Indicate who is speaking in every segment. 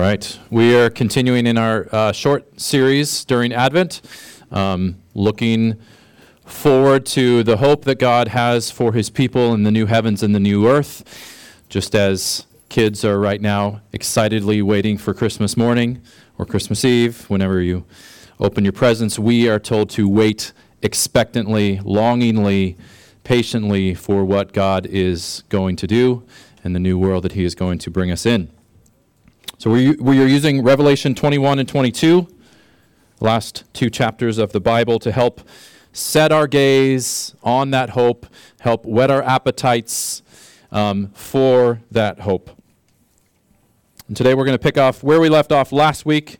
Speaker 1: right. We are continuing in our uh, short series during Advent, um, looking forward to the hope that God has for his people in the new heavens and the new earth, just as kids are right now excitedly waiting for Christmas morning or Christmas Eve, whenever you open your presents. We are told to wait expectantly, longingly, patiently for what God is going to do and the new world that he is going to bring us in. So we, we are using Revelation 21 and 22, last two chapters of the Bible, to help set our gaze on that hope, help whet our appetites um, for that hope. And today we're going to pick off where we left off last week.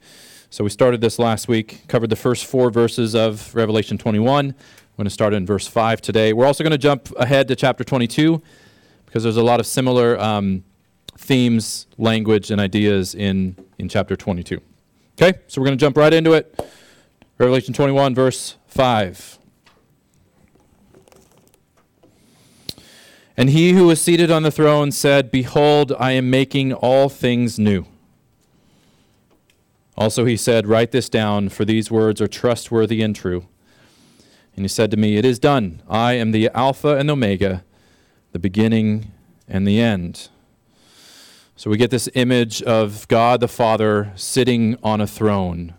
Speaker 1: So we started this last week, covered the first four verses of Revelation 21. We're going to start in verse 5 today. We're also going to jump ahead to chapter 22 because there's a lot of similar um, themes, language, and ideas in, in chapter 22. Okay, so we're going to jump right into it. Revelation 21, verse 5. And he who was seated on the throne said, Behold, I am making all things new. Also he said, Write this down, for these words are trustworthy and true. And he said to me, It is done. I am the Alpha and Omega, the beginning and the end. So we get this image of God the Father sitting on a throne.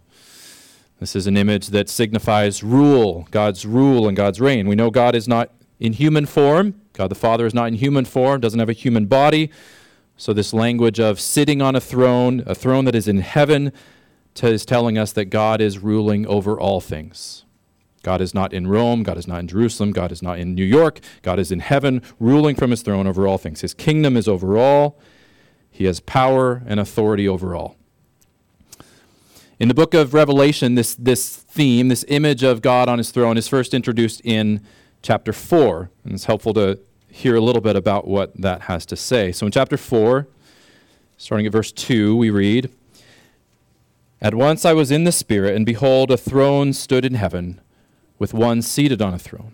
Speaker 1: This is an image that signifies rule, God's rule and God's reign. We know God is not in human form. God the Father is not in human form, doesn't have a human body. So, this language of sitting on a throne, a throne that is in heaven, is telling us that God is ruling over all things. God is not in Rome. God is not in Jerusalem. God is not in New York. God is in heaven, ruling from his throne over all things. His kingdom is over all. He has power and authority over all. In the book of Revelation, this, this theme, this image of God on his throne, is first introduced in chapter 4. And it's helpful to hear a little bit about what that has to say. So in chapter 4, starting at verse 2, we read At once I was in the Spirit, and behold, a throne stood in heaven with one seated on a throne.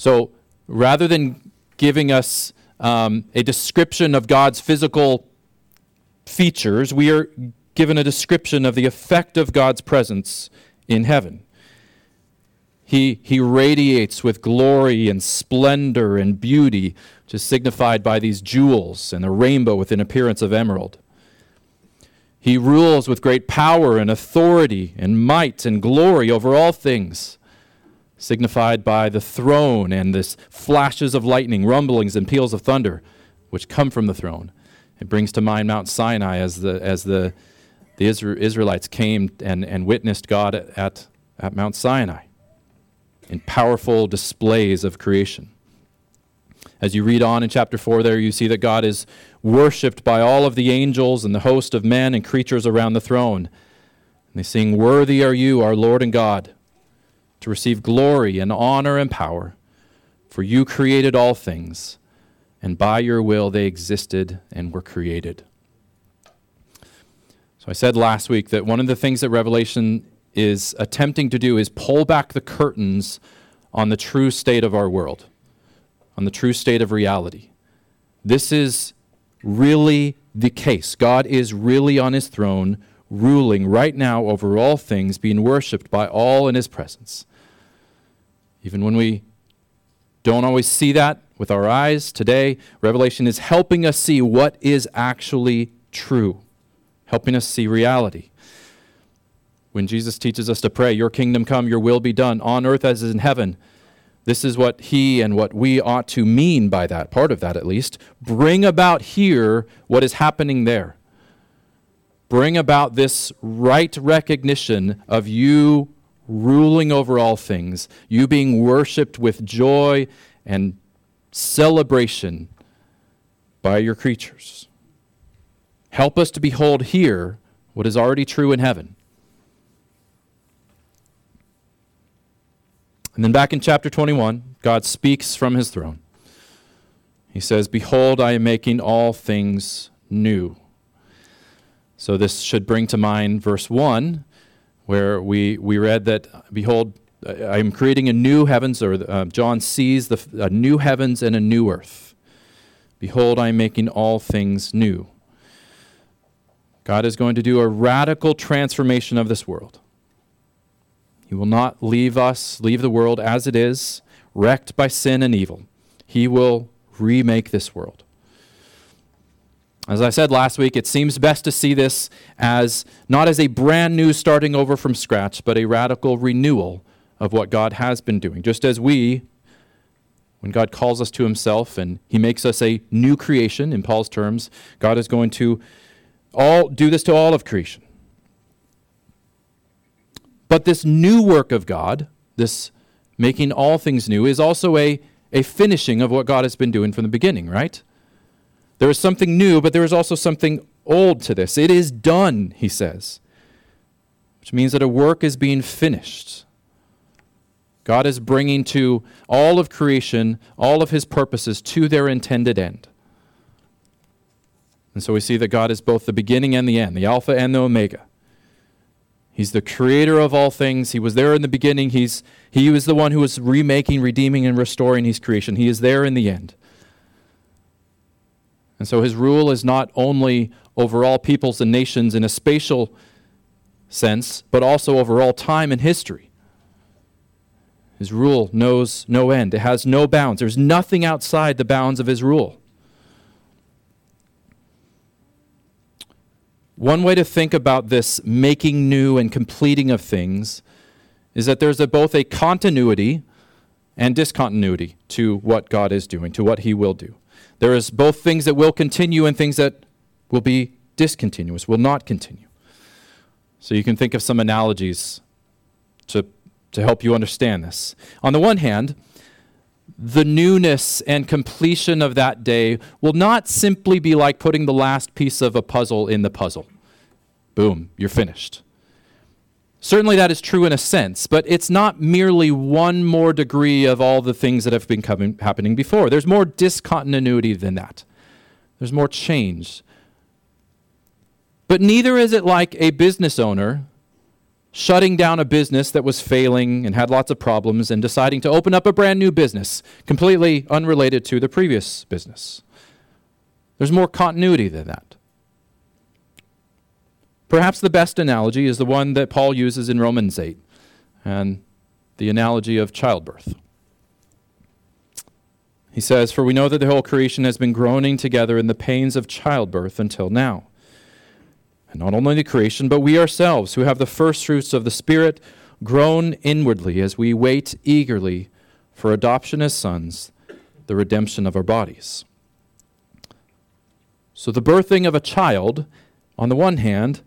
Speaker 1: So rather than giving us um, a description of God's physical features, we are given a description of the effect of God's presence in heaven. He, he radiates with glory and splendor and beauty, which is signified by these jewels and the rainbow with an appearance of emerald. He rules with great power and authority and might and glory over all things, signified by the throne and this flashes of lightning, rumblings, and peals of thunder, which come from the throne. It brings to mind Mount Sinai as the, as the, the Israelites came and, and witnessed God at, at Mount Sinai in powerful displays of creation. As you read on in chapter 4, there you see that God is worshiped by all of the angels and the host of men and creatures around the throne. And they sing, Worthy are you, our Lord and God, to receive glory and honor and power, for you created all things, and by your will they existed and were created. So I said last week that one of the things that Revelation is attempting to do is pull back the curtains on the true state of our world, on the true state of reality. This is really the case. God is really on his throne, ruling right now over all things, being worshiped by all in his presence. Even when we don't always see that with our eyes, today, Revelation is helping us see what is actually true, helping us see reality. When Jesus teaches us to pray, Your kingdom come, Your will be done, on earth as in heaven, this is what he and what we ought to mean by that, part of that at least. Bring about here what is happening there. Bring about this right recognition of you ruling over all things, you being worshiped with joy and celebration by your creatures. Help us to behold here what is already true in heaven. And then back in chapter 21, God speaks from his throne. He says, Behold, I am making all things new. So this should bring to mind verse 1, where we, we read that, Behold, I am creating a new heavens, or uh, John sees the, a new heavens and a new earth. Behold, I am making all things new. God is going to do a radical transformation of this world. He will not leave us, leave the world as it is, wrecked by sin and evil. He will remake this world. As I said last week, it seems best to see this as not as a brand new starting over from scratch, but a radical renewal of what God has been doing. Just as we, when God calls us to himself and he makes us a new creation, in Paul's terms, God is going to all do this to all of creation. But this new work of God, this making all things new, is also a, a finishing of what God has been doing from the beginning, right? There is something new, but there is also something old to this. It is done, he says, which means that a work is being finished. God is bringing to all of creation all of his purposes to their intended end. And so we see that God is both the beginning and the end, the Alpha and the Omega. He's the creator of all things. He was there in the beginning. He's, he was the one who was remaking, redeeming, and restoring his creation. He is there in the end. And so his rule is not only over all peoples and nations in a spatial sense, but also over all time and history. His rule knows no end, it has no bounds. There's nothing outside the bounds of his rule. One way to think about this making new and completing of things is that there's a, both a continuity and discontinuity to what God is doing, to what He will do. There is both things that will continue and things that will be discontinuous, will not continue. So you can think of some analogies to, to help you understand this. On the one hand, the newness and completion of that day will not simply be like putting the last piece of a puzzle in the puzzle. Boom, you're finished. Certainly that is true in a sense, but it's not merely one more degree of all the things that have been coming, happening before. There's more discontinuity than that, there's more change. But neither is it like a business owner shutting down a business that was failing and had lots of problems and deciding to open up a brand new business, completely unrelated to the previous business. There's more continuity than that. Perhaps the best analogy is the one that Paul uses in Romans 8, and the analogy of childbirth. He says, For we know that the whole creation has been groaning together in the pains of childbirth until now. And not only the creation, but we ourselves, who have the first fruits of the Spirit, groan inwardly as we wait eagerly for adoption as sons, the redemption of our bodies. So, the birthing of a child, on the one hand,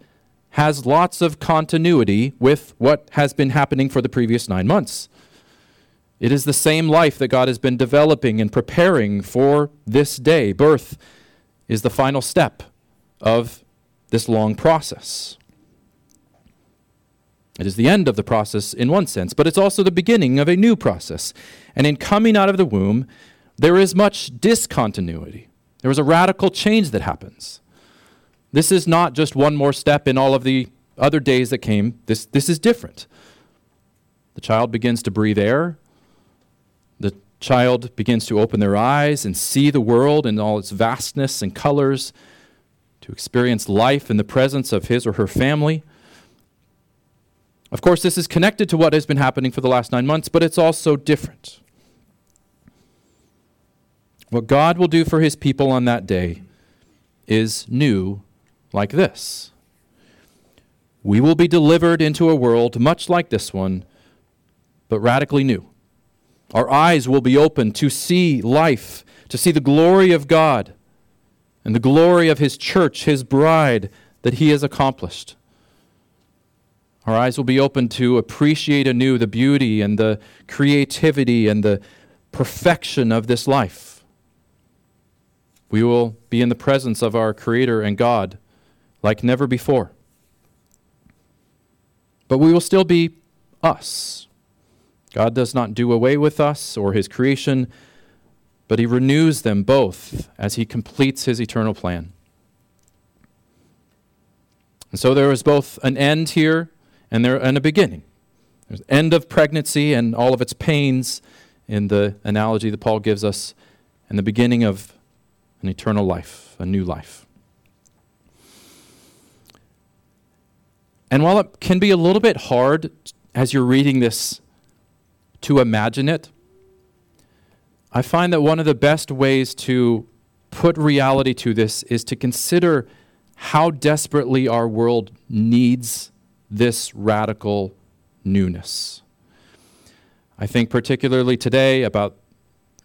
Speaker 1: has lots of continuity with what has been happening for the previous nine months. It is the same life that God has been developing and preparing for this day. Birth is the final step of this long process. It is the end of the process in one sense, but it's also the beginning of a new process. And in coming out of the womb, there is much discontinuity. There is a radical change that happens. This is not just one more step in all of the other days that came. This, this is different. The child begins to breathe air. The child begins to open their eyes and see the world in all its vastness and colors to experience life in the presence of his or her family. Of course, this is connected to what has been happening for the last nine months, but it's also different. What God will do for his people on that day is new like this We will be delivered into a world much like this one, but radically new. Our eyes will be opened to see life, to see the glory of God and the glory of his church, his bride, that he has accomplished. Our eyes will be open to appreciate anew the beauty and the creativity and the perfection of this life. We will be in the presence of our Creator and God like never before. But we will still be us. God does not do away with us or his creation, but he renews them both as he completes his eternal plan. And so there is both an end here and there and a beginning. There's end of pregnancy and all of its pains in the analogy that Paul gives us, and the beginning of an eternal life, a new life. And while it can be a little bit hard as you're reading this to imagine it, I find that one of the best ways to put reality to this is to consider how desperately our world needs this radical newness. I think particularly today about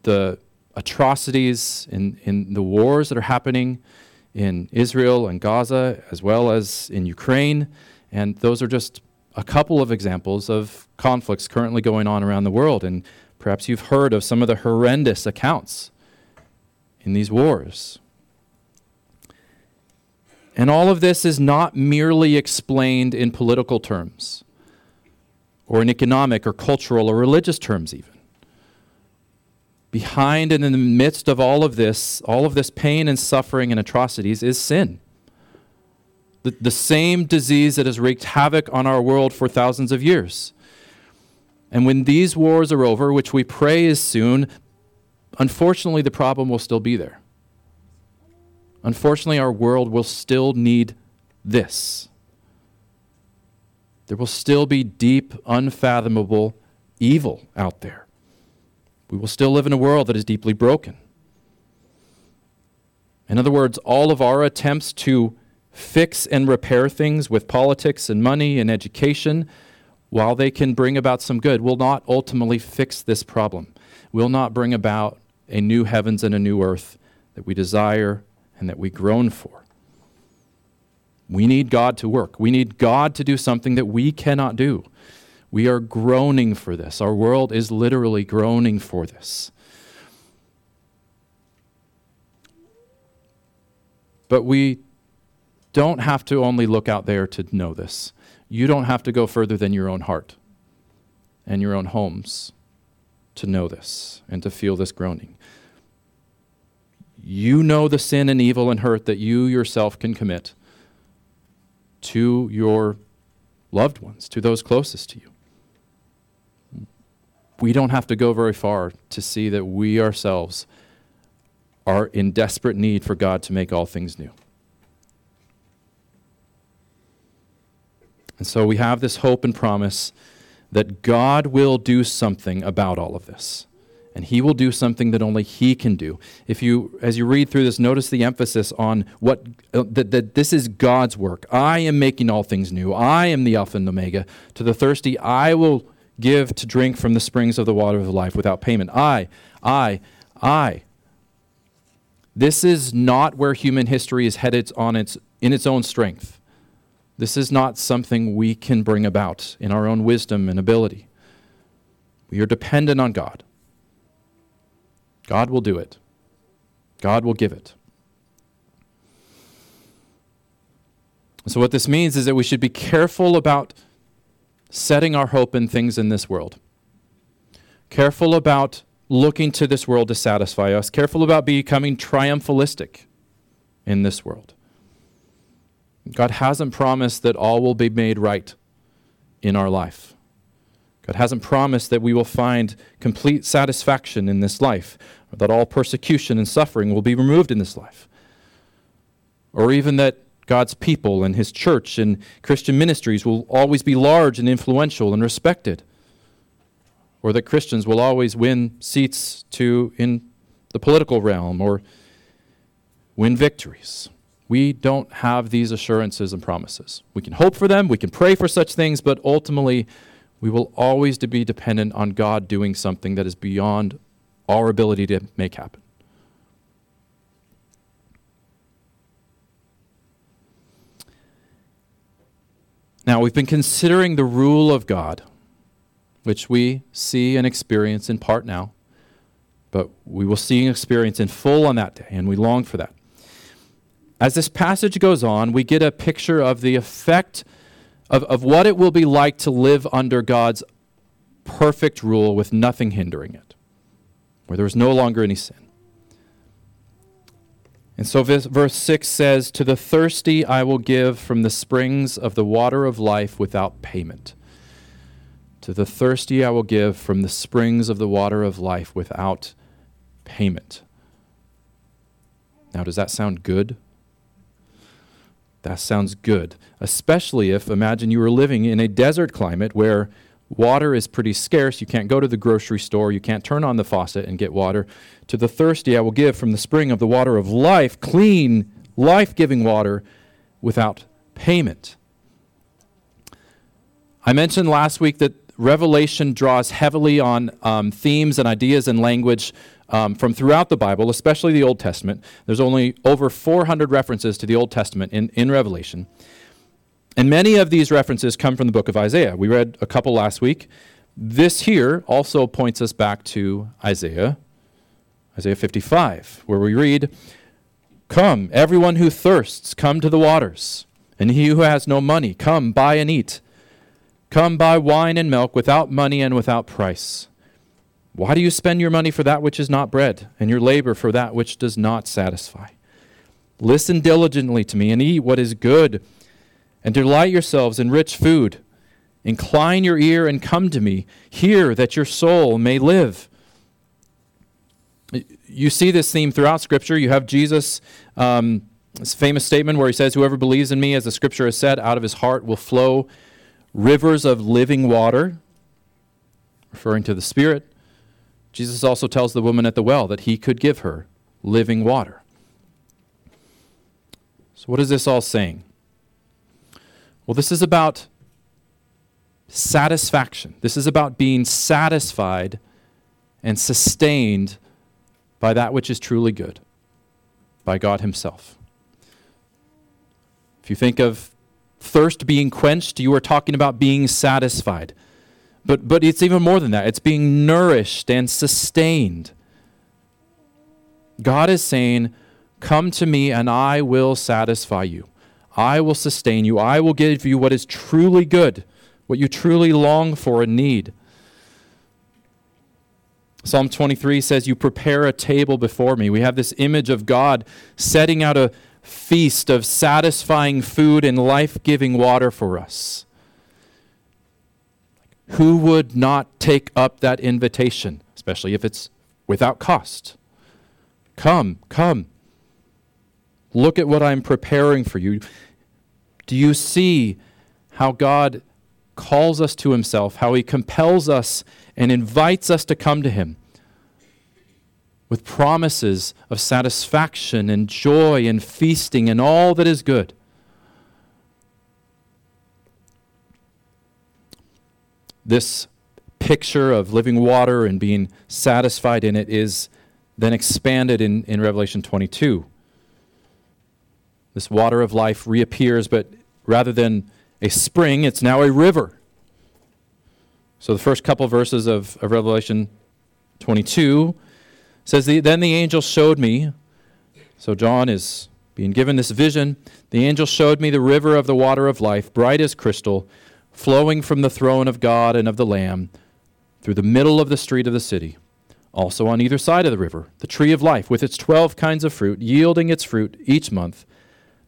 Speaker 1: the atrocities in, in the wars that are happening in Israel and Gaza, as well as in Ukraine. And those are just a couple of examples of conflicts currently going on around the world. And perhaps you've heard of some of the horrendous accounts in these wars. And all of this is not merely explained in political terms or in economic or cultural or religious terms, even. Behind and in the midst of all of this, all of this pain and suffering and atrocities, is sin. The, the same disease that has wreaked havoc on our world for thousands of years. And when these wars are over, which we pray is soon, unfortunately, the problem will still be there. Unfortunately, our world will still need this there will still be deep, unfathomable evil out there. We will still live in a world that is deeply broken. In other words, all of our attempts to fix and repair things with politics and money and education, while they can bring about some good, will not ultimately fix this problem, will not bring about a new heavens and a new earth that we desire and that we groan for. We need God to work. We need God to do something that we cannot do. We are groaning for this. Our world is literally groaning for this. But we don't have to only look out there to know this. You don't have to go further than your own heart and your own homes to know this and to feel this groaning. You know the sin and evil and hurt that you yourself can commit to your loved ones, to those closest to you. We don't have to go very far to see that we ourselves are in desperate need for God to make all things new. And so we have this hope and promise that God will do something about all of this and he will do something that only he can do. If you as you read through this notice the emphasis on what uh, that, that this is God's work. I am making all things new. I am the alpha and omega. To the thirsty I will give to drink from the springs of the water of life without payment. I I I this is not where human history is headed on its in its own strength. This is not something we can bring about in our own wisdom and ability. We are dependent on God. God will do it, God will give it. So, what this means is that we should be careful about setting our hope in things in this world. Careful about looking to this world to satisfy us. Careful about becoming triumphalistic in this world. God hasn't promised that all will be made right in our life. God hasn't promised that we will find complete satisfaction in this life, or that all persecution and suffering will be removed in this life, or even that God's people and His church and Christian ministries will always be large and influential and respected, or that Christians will always win seats to in the political realm or win victories. We don't have these assurances and promises. We can hope for them, we can pray for such things, but ultimately we will always be dependent on God doing something that is beyond our ability to make happen. Now, we've been considering the rule of God, which we see and experience in part now, but we will see and experience in full on that day, and we long for that. As this passage goes on, we get a picture of the effect of, of what it will be like to live under God's perfect rule with nothing hindering it, where there is no longer any sin. And so verse 6 says, To the thirsty I will give from the springs of the water of life without payment. To the thirsty I will give from the springs of the water of life without payment. Now, does that sound good? That sounds good, especially if, imagine you were living in a desert climate where water is pretty scarce. You can't go to the grocery store. You can't turn on the faucet and get water. To the thirsty, I will give from the spring of the water of life, clean, life giving water without payment. I mentioned last week that Revelation draws heavily on um, themes and ideas and language um, from throughout the Bible, especially the Old Testament. There's only over 400 references to the Old Testament in, in Revelation. And many of these references come from the book of Isaiah. We read a couple last week. This here also points us back to Isaiah, Isaiah 55, where we read, Come, everyone who thirsts, come to the waters. And he who has no money, come, buy and eat. Come, buy wine and milk without money and without price. Why do you spend your money for that which is not bread, and your labor for that which does not satisfy? Listen diligently to me and eat what is good and delight yourselves in rich food. Incline your ear and come to me. Hear that your soul may live. You see this theme throughout Scripture. You have Jesus' um, famous statement where he says, Whoever believes in me, as the Scripture has said, out of his heart will flow rivers of living water, referring to the Spirit. Jesus also tells the woman at the well that he could give her living water. So, what is this all saying? Well, this is about satisfaction. This is about being satisfied and sustained by that which is truly good, by God Himself. If you think of thirst being quenched, you are talking about being satisfied. But, but it's even more than that. It's being nourished and sustained. God is saying, Come to me and I will satisfy you. I will sustain you. I will give you what is truly good, what you truly long for and need. Psalm 23 says, You prepare a table before me. We have this image of God setting out a feast of satisfying food and life giving water for us. Who would not take up that invitation, especially if it's without cost? Come, come. Look at what I'm preparing for you. Do you see how God calls us to himself, how he compels us and invites us to come to him with promises of satisfaction and joy and feasting and all that is good? This picture of living water and being satisfied in it is then expanded in, in Revelation 22. This water of life reappears, but rather than a spring, it's now a river. So the first couple verses of, of Revelation 22 says, Then the angel showed me, so John is being given this vision. The angel showed me the river of the water of life, bright as crystal, flowing from the throne of God and of the Lamb through the middle of the street of the city. Also on either side of the river, the tree of life, with its twelve kinds of fruit, yielding its fruit each month.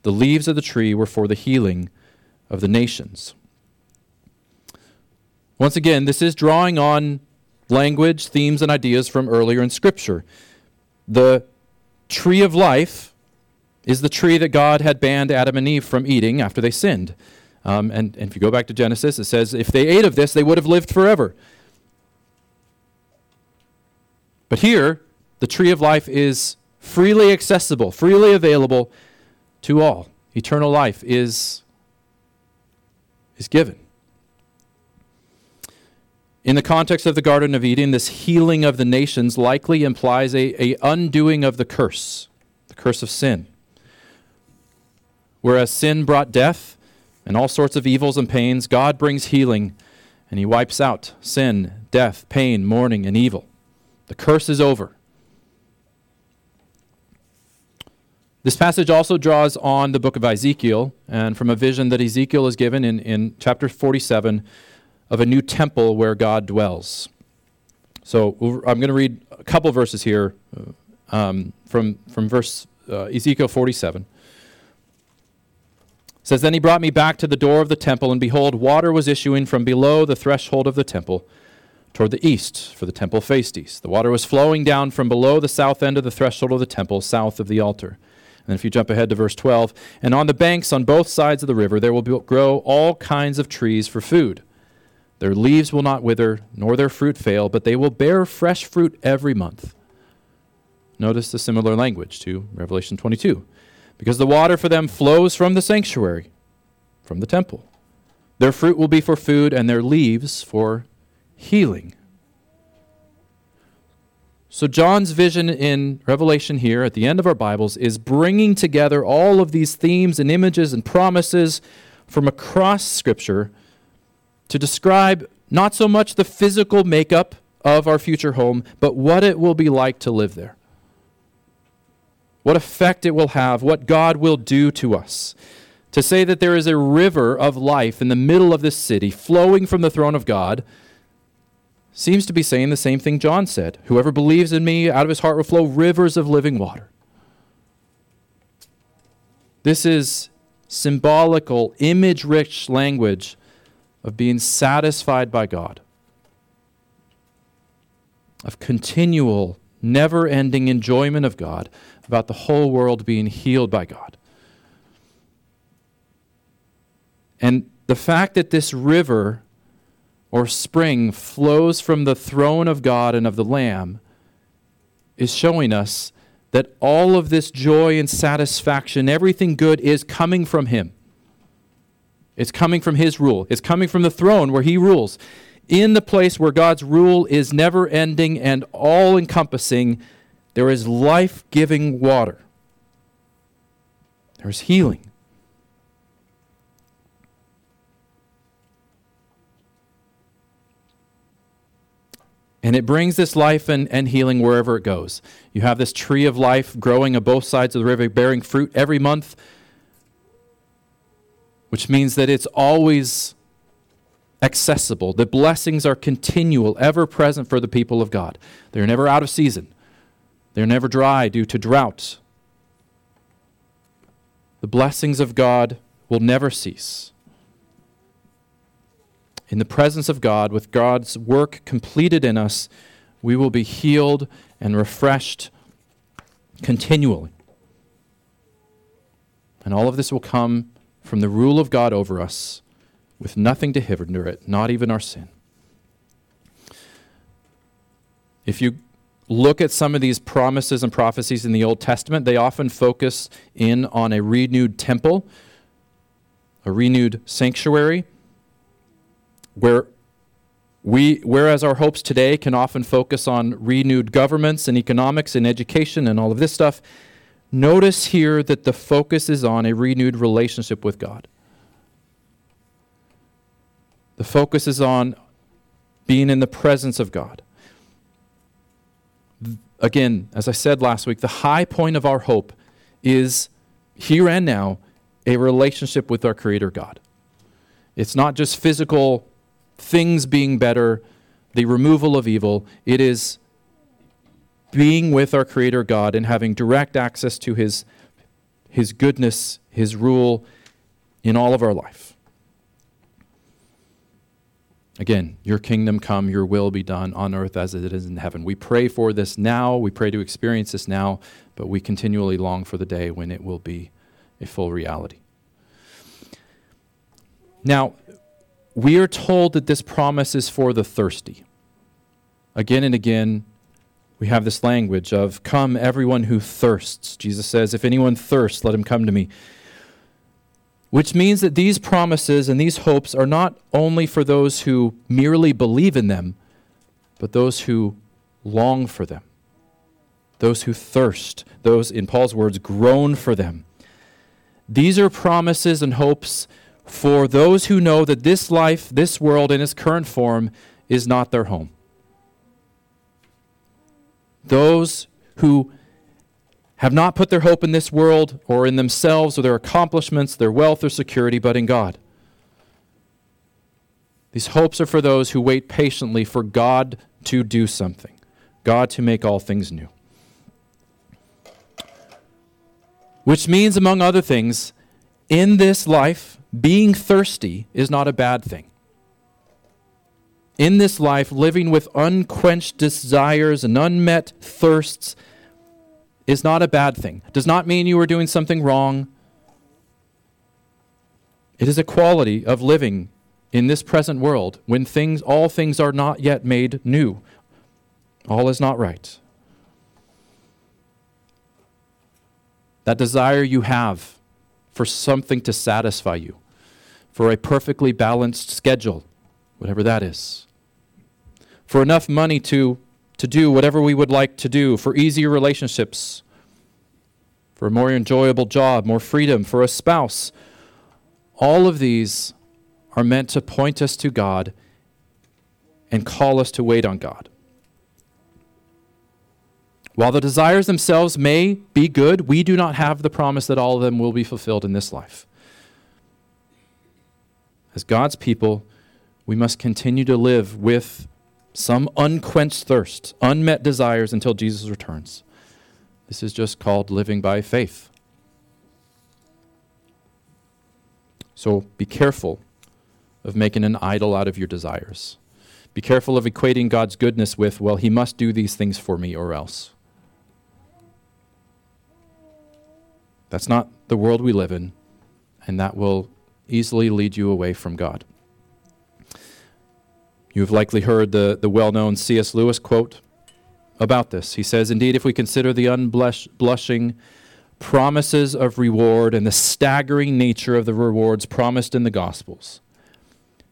Speaker 1: The leaves of the tree were for the healing of the nations. Once again, this is drawing on language, themes, and ideas from earlier in Scripture. The tree of life is the tree that God had banned Adam and Eve from eating after they sinned. Um, and, and if you go back to Genesis, it says if they ate of this, they would have lived forever. But here, the tree of life is freely accessible, freely available to all. Eternal life is, is given. In the context of the Garden of Eden, this healing of the nations likely implies a, a undoing of the curse, the curse of sin. Whereas sin brought death and all sorts of evils and pains, God brings healing and he wipes out sin, death, pain, mourning, and evil. The curse is over. This passage also draws on the book of Ezekiel and from a vision that Ezekiel is given in, in chapter 47 of a new temple where God dwells. So I'm going to read a couple verses here um, from, from verse uh, Ezekiel 47. Says, Then he brought me back to the door of the temple, and behold, water was issuing from below the threshold of the temple toward the east, for the temple faced east. The water was flowing down from below the south end of the threshold of the temple, south of the altar. And if you jump ahead to verse 12, and on the banks on both sides of the river there will be, grow all kinds of trees for food. Their leaves will not wither, nor their fruit fail, but they will bear fresh fruit every month. Notice the similar language to Revelation 22. Because the water for them flows from the sanctuary, from the temple. Their fruit will be for food, and their leaves for healing. So, John's vision in Revelation here at the end of our Bibles is bringing together all of these themes and images and promises from across Scripture to describe not so much the physical makeup of our future home, but what it will be like to live there. What effect it will have, what God will do to us. To say that there is a river of life in the middle of this city flowing from the throne of God seems to be saying the same thing John said Whoever believes in me, out of his heart will flow rivers of living water. This is symbolical, image rich language of being satisfied by God, of continual, never ending enjoyment of God, about the whole world being healed by God. And the fact that this river or spring flows from the throne of God and of the Lamb is showing us that all of this joy and satisfaction, everything good, is coming from Him. It's coming from His rule. It's coming from the throne where He rules. In the place where God's rule is never ending and all encompassing, there is life giving water. There's healing. And it brings this life and, and healing wherever it goes. You have this tree of life growing on both sides of the river, bearing fruit every month, which means that it's always accessible. The blessings are continual, ever present for the people of God. They're never out of season, they're never dry due to drought. The blessings of God will never cease in the presence of God, with God's work completed in us, we will be healed and refreshed continually. And all of this will come from the rule of God over us, with nothing to hinder it, not even our sin. If you look at some of these promises and prophecies in the Old Testament, they often focus in on a renewed temple, a renewed sanctuary where we, whereas our hopes today can often focus on renewed governments and economics and education and all of this stuff, notice here that the focus is on a renewed relationship with God. The focus is on being in the presence of God. Again, as I said last week, the high point of our hope is here and now a relationship with our Creator God. It's not just physical things being better, the removal of evil. It is being with our Creator God and having direct access to His, His goodness, His rule in all of our life. Again, your kingdom come, your will be done on earth as it is in heaven. We pray for this now, we pray to experience this now, but we continually long for the day when it will be a full reality. Now, we are told that this promise is for the thirsty. Again and again, we have this language of, Come, everyone who thirsts. Jesus says, If anyone thirsts, let him come to me. Which means that these promises and these hopes are not only for those who merely believe in them, but those who long for them, those who thirst, those, in Paul's words, groan for them. These are promises and hopes for those who know that this life, this world in its current form, is not their home. Those who have not put their hope in this world or in themselves or their accomplishments, their wealth or security, but in God. These hopes are for those who wait patiently for God to do something, God to make all things new. Which means, among other things, in this life, being thirsty is not a bad thing. In this life, living with unquenched desires and unmet thirsts is not a bad thing. Does not mean you are doing something wrong. It is a quality of living in this present world when things all things are not yet made new. All is not right. That desire you have for something to satisfy you, for a perfectly balanced schedule, whatever that is, for enough money to, to do whatever we would like to do, for easier relationships, for a more enjoyable job, more freedom, for a spouse. All of these are meant to point us to God and call us to wait on God. While the desires themselves may be good, we do not have the promise that all of them will be fulfilled in this life. As God's people, we must continue to live with some unquenched thirst, unmet desires until Jesus returns. This is just called living by faith. So be careful of making an idol out of your desires. Be careful of equating God's goodness with, well, he must do these things for me or else. That's not the world we live in, and that will easily lead you away from God. You've likely heard the, the well known C.S. Lewis quote about this. He says, Indeed, if we consider the unblushing promises of reward and the staggering nature of the rewards promised in the Gospels,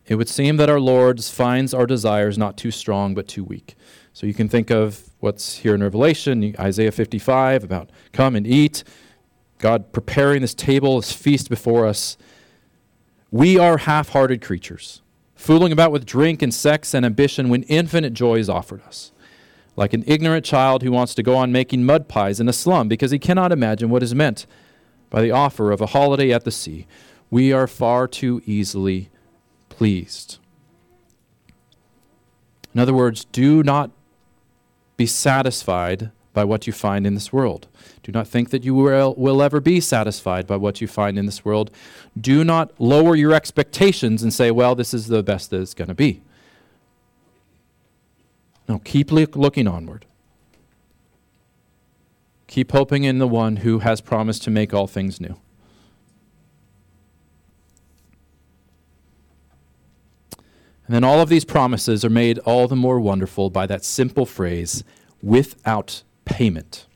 Speaker 1: it would seem that our Lord finds our desires not too strong but too weak. So you can think of what's here in Revelation, Isaiah 55, about come and eat, God preparing this table, this feast before us. We are half hearted creatures, fooling about with drink and sex and ambition when infinite joy is offered us. Like an ignorant child who wants to go on making mud pies in a slum because he cannot imagine what is meant by the offer of a holiday at the sea. We are far too easily pleased. In other words, do not be satisfied by what you find in this world. Do not think that you will, will ever be satisfied by what you find in this world. Do not lower your expectations and say, well, this is the best that it's going to be. No, keep look, looking onward. Keep hoping in the one who has promised to make all things new. And then all of these promises are made all the more wonderful by that simple phrase, without payment.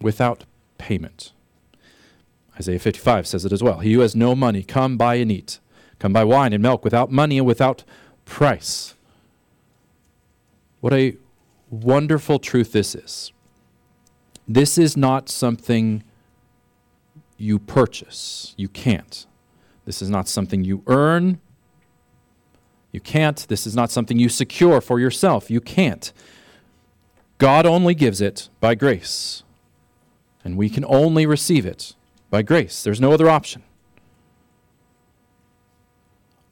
Speaker 1: Without payment. Isaiah 55 says it as well. He who has no money, come buy and eat. Come buy wine and milk without money and without price. What a wonderful truth this is. This is not something you purchase. You can't. This is not something you earn. You can't. This is not something you secure for yourself. You can't. God only gives it by grace. And we can only receive it by grace. There's no other option.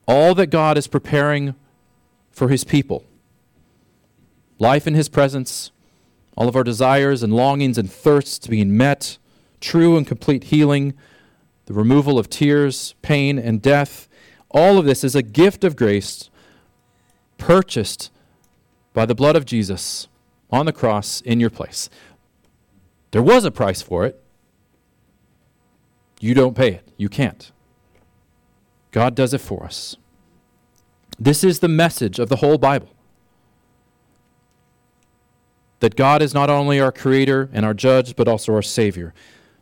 Speaker 1: All that God is preparing for his people life in his presence, all of our desires and longings and thirsts being met, true and complete healing, the removal of tears, pain, and death. All of this is a gift of grace purchased by the blood of Jesus on the cross in your place. There was a price for it. You don't pay it. You can't. God does it for us. This is the message of the whole Bible. That God is not only our creator and our judge, but also our Savior.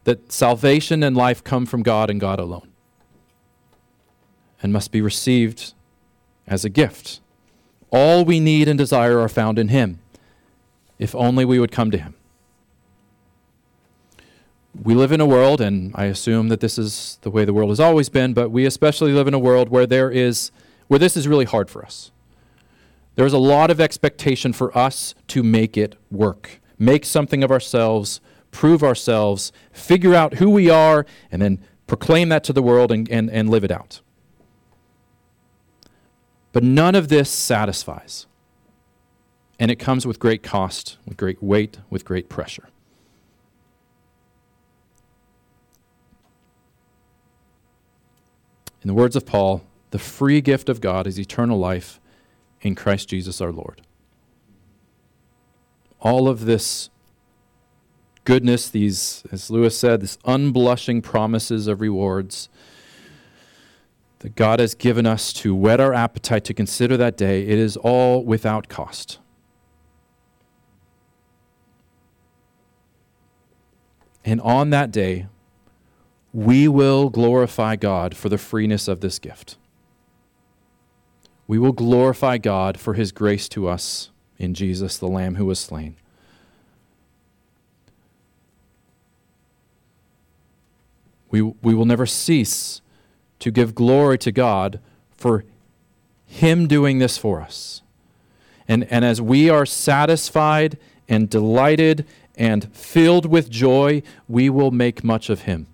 Speaker 1: That salvation and life come from God and God alone and must be received as a gift. All we need and desire are found in Him, if only we would come to Him. We live in a world, and I assume that this is the way the world has always been, but we especially live in a world where there is where this is really hard for us. There's a lot of expectation for us to make it work, make something of ourselves, prove ourselves, figure out who we are, and then proclaim that to the world and, and, and live it out. But none of this satisfies. And it comes with great cost, with great weight, with great pressure. In the words of Paul, the free gift of God is eternal life in Christ Jesus our Lord. All of this goodness, these, as Lewis said, these unblushing promises of rewards that God has given us to whet our appetite to consider that day, it is all without cost. And on that day, we will glorify God for the freeness of this gift. We will glorify God for his grace to us in Jesus, the Lamb who was slain. We, we will never cease to give glory to God for him doing this for us. And, and as we are satisfied and delighted and filled with joy, we will make much of him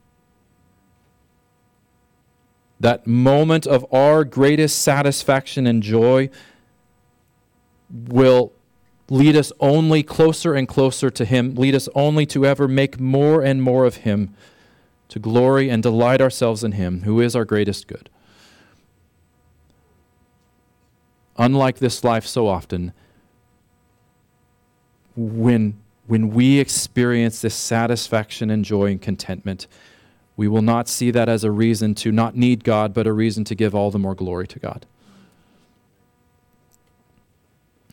Speaker 1: that moment of our greatest satisfaction and joy will lead us only closer and closer to Him, lead us only to ever make more and more of Him, to glory and delight ourselves in Him, who is our greatest good. Unlike this life so often, when, when we experience this satisfaction and joy and contentment, we will not see that as a reason to not need God, but a reason to give all the more glory to God.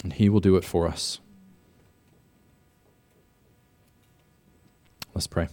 Speaker 1: And He will do it for us. Let's pray.